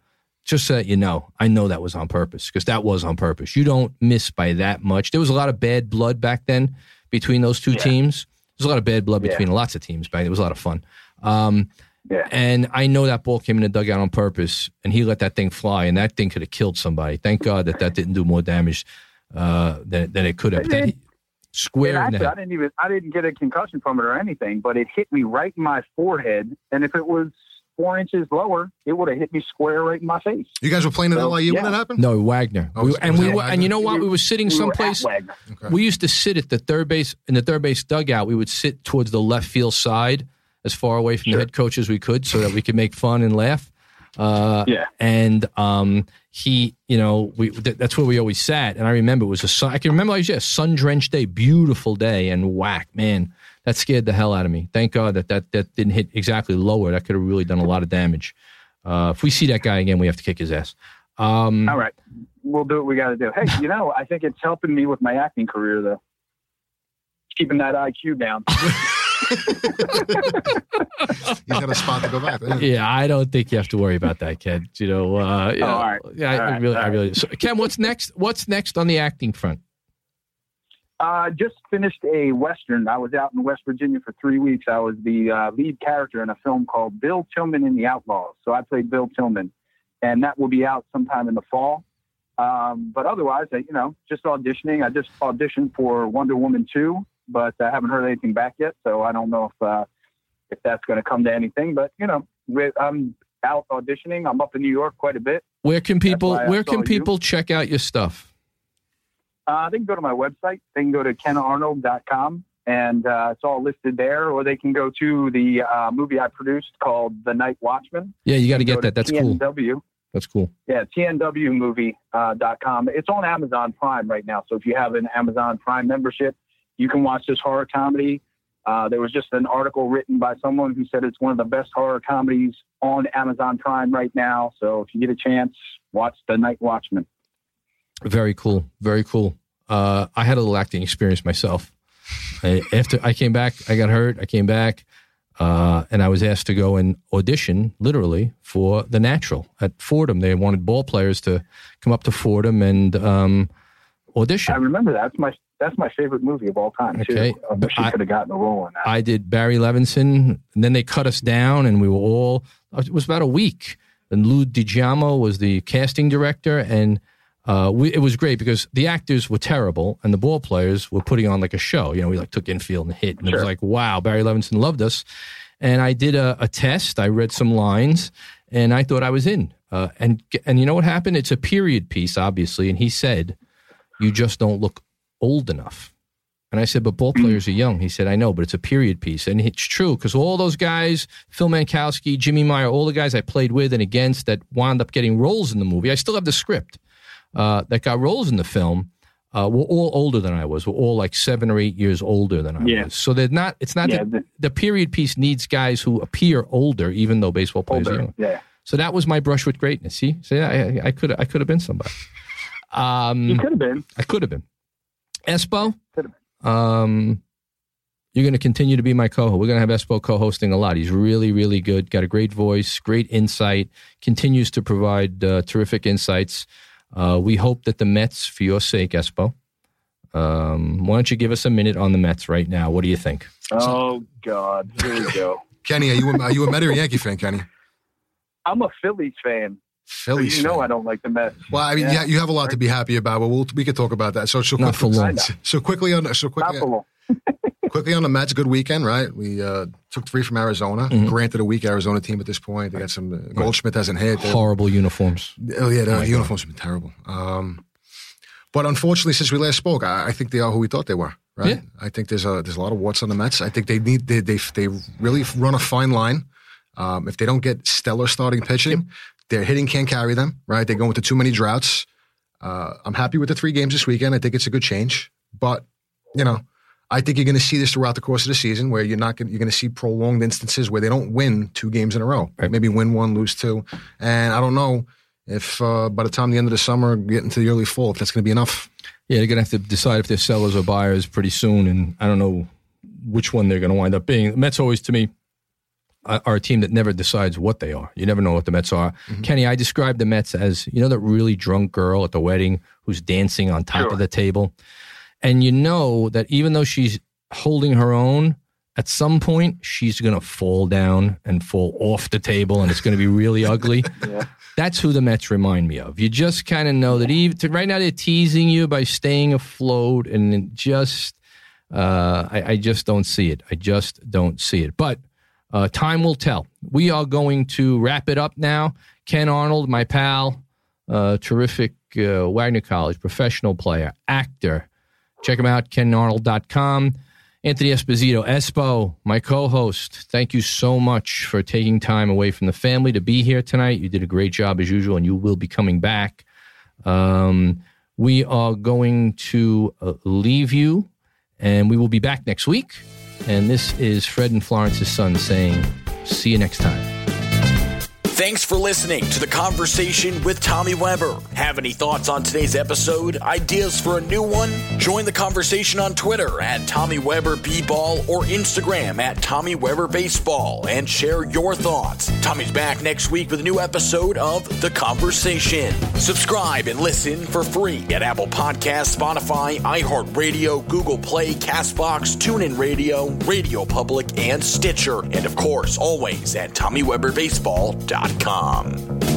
just so that you know, I know that was on purpose because that was on purpose. You don't miss by that much. There was a lot of bad blood back then between those two Yeah. teams. There's a lot of bad blood Yeah. between lots of teams back. It was a lot of fun. Um, Yeah. And I know that ball came in the dugout on purpose, and he let that thing fly, and that thing could have killed somebody. Thank God that that didn't do more damage uh, than, than it could have. It That square And actually, I didn't even I didn't get a concussion from it or anything, but it hit me right in my forehead. And if it was four inches lower, it would have hit me square right in my face. You guys were playing at So, LIU yeah. when that happened? No, Wagner. Oh, We- and we that were, and you know what? We were sitting We someplace. Wagner. Okay. We used to sit at the third base in the third base dugout. We would sit towards the left field side, as far away from the head coach as we could, so that we could make fun and laugh. Uh, Yeah. and um, he, you know, we th- that's where we always sat. And I remember it was a sun. I can remember like a sun drenched day, beautiful day, and whack, man, that scared the hell out of me. Thank God that that that didn't hit exactly lower. That could have really done a lot of damage. Uh, if we see that guy again, we have to kick his ass. Um, All right. We'll do what we got to do. Hey, you know, I think it's helping me with my acting career, though. Keeping that IQ down. He's got a spot to go back. Yeah. Yeah, I don't think you have to worry about that, Ken. You know, uh, you Oh, know, all right. yeah, I, All I right, really, all I really. So, Ken, what's next? What's next on the acting front? Uh, just finished a Western. I was out in West Virginia for three weeks. I was the uh, lead character in a film called Bill Tilghman and the Outlaws. So I played Bill Tilghman, and that will be out sometime in the fall. Um, but otherwise, I, you know, just auditioning. I just auditioned for Wonder Woman 2, but I haven't heard anything back yet. So I don't know if uh, if that's going to come to anything. But you know, I'm out auditioning. I'm up in New York quite a bit. Where can people? Where can you. people check out your stuff? Uh, they can go to my website. They can go to kenarnold.com and uh, it's all listed there. Or they can go to the uh, movie I produced called The Night Watchman. Yeah, you got to get that. That's cool. TNW. That's cool. Yeah, tnwmovie.com. Uh, dot com. it's on Amazon Prime right now. So if you have an Amazon Prime membership, you can watch this horror comedy. Uh, there was just an article written by someone who said it's one of the best horror comedies on Amazon Prime right now. So if you get a chance, watch The Night Watchman. Very cool. Very cool. Uh, I had a little acting experience myself. I, after I came back, I got hurt. I came back, uh, and I was asked to go and audition, literally, for The Natural at Fordham. They wanted ball players to come up to Fordham and um, audition. I remember that. That's my that's my favorite movie of all time. Too. Okay, I wish you could have gotten a role in that. I did Barry Levinson, and then they cut us down, and we were all. It was about a week. And Lou DiGiaimo was the casting director, and uh, we, it was great because the actors were terrible, and the ball players were putting on like a show. You know, we like took infield and hit, and it was like, wow, Barry Levinson loved us. And I did a, a test. I read some lines, and I thought I was in. Uh, and and you know what happened? It's a period piece, obviously. And he said, "You just don't look old enough." And I said, but ball players are young. He said, I know, but it's a period piece. And it's true because all those guys, Phil Mankowski, Jimmy Meyer, all the guys I played with and against that wound up getting roles in the movie, I still have the script uh, that got roles in the film, uh, were all older than I was. Were all like seven or eight years older than I Yeah. was. So they're not, it's not Yeah, the- the period piece needs guys who appear older, even though baseball players are young. Yeah. So that was my brush with greatness. See, so yeah, I, I could I could have been somebody. Um, You could have been. I could have been. Espo, um, you're going to continue to be my co-host. We're going to have Espo co-hosting a lot. He's really, really good. Got a great voice, great insight. Continues to provide uh, terrific insights. Uh, we hope that the Mets, for your sake, Espo. Um, why don't you give us a minute on the Mets right now? What do you think? Oh God, here we go. Kenny, are you a, are you a Met or Yankee fan, Kenny? I'm a Phillies fan. So you know fan. I don't like the Mets. Well, I mean, Yeah. yeah. you have a lot to be happy about, but we'll, we could talk about that. So, so, Not quick- for long. so quickly on so Not quickly, for long. quickly on the Mets. Good weekend, right? We uh, took three from Arizona. Mm-hmm. Granted, a weak Arizona team at this point. They got some. Uh, Goldschmidt hasn't hit. They're- Horrible uniforms. Oh yeah, the my uniforms have been terrible. Um, but unfortunately, since we last spoke, I, I think they are who we thought they were. Right? Yeah. I think there's a there's a lot of warts on the Mets. I think they need they they, they really run a fine line. Um, if they don't get stellar starting pitching, their hitting can't carry them. Right? They're going into too many droughts. Uh, I'm happy with the three games this weekend. I think it's a good change. But you know, I think you're going to see this throughout the course of the season, where you're not going you're going to see prolonged instances where they don't win two games in a row. Right. Maybe win one, lose two, and I don't know if uh, by the time the end of the summer, get into the early fall, if that's going to be enough. Yeah, they're going to have to decide if they're sellers or buyers pretty soon, and I don't know which one they're going to wind up being. The Mets always, to me, are a team that never decides what they are. You never know what the Mets are. Kenny, I describe the Mets as you know that really drunk girl at the wedding who's dancing on top Sure. of the table, and you know that even though she's holding her own. At some point, she's going to fall down and fall off the table, and it's going to be really ugly. Yeah. That's who the Mets remind me of. You just kind of know that even right now they're teasing you by staying afloat and just Uh, I, I, just don't see it. I just don't see it. But uh, time will tell. We are going to wrap it up now. Ken Arnold, my pal, uh, terrific uh, Wagner College professional player, actor. Check him out, kenarnold.com. Anthony Esposito, Espo, my co host, thank you so much for taking time away from the family to be here tonight. You did a great job as usual, and you will be coming back. Um, we are going to uh, leave you, and we will be back next week. And this is Fred and Florence's son saying, See you next time. Thanks for listening to the conversation with Tommy Weber. Have any thoughts on today's episode? Ideas for a new one? Join the conversation on Twitter at Tommy Weber B Ball or Instagram at Tommy Weber Baseball and share your thoughts. Tommy's back next week with a new episode of The Conversation. Subscribe and listen for free at Apple Podcasts, Spotify, iHeartRadio, Google Play, Castbox, TuneIn Radio, Radio Public, and Stitcher. And of course, always at TommyWeberBaseball.com. Podcast.com.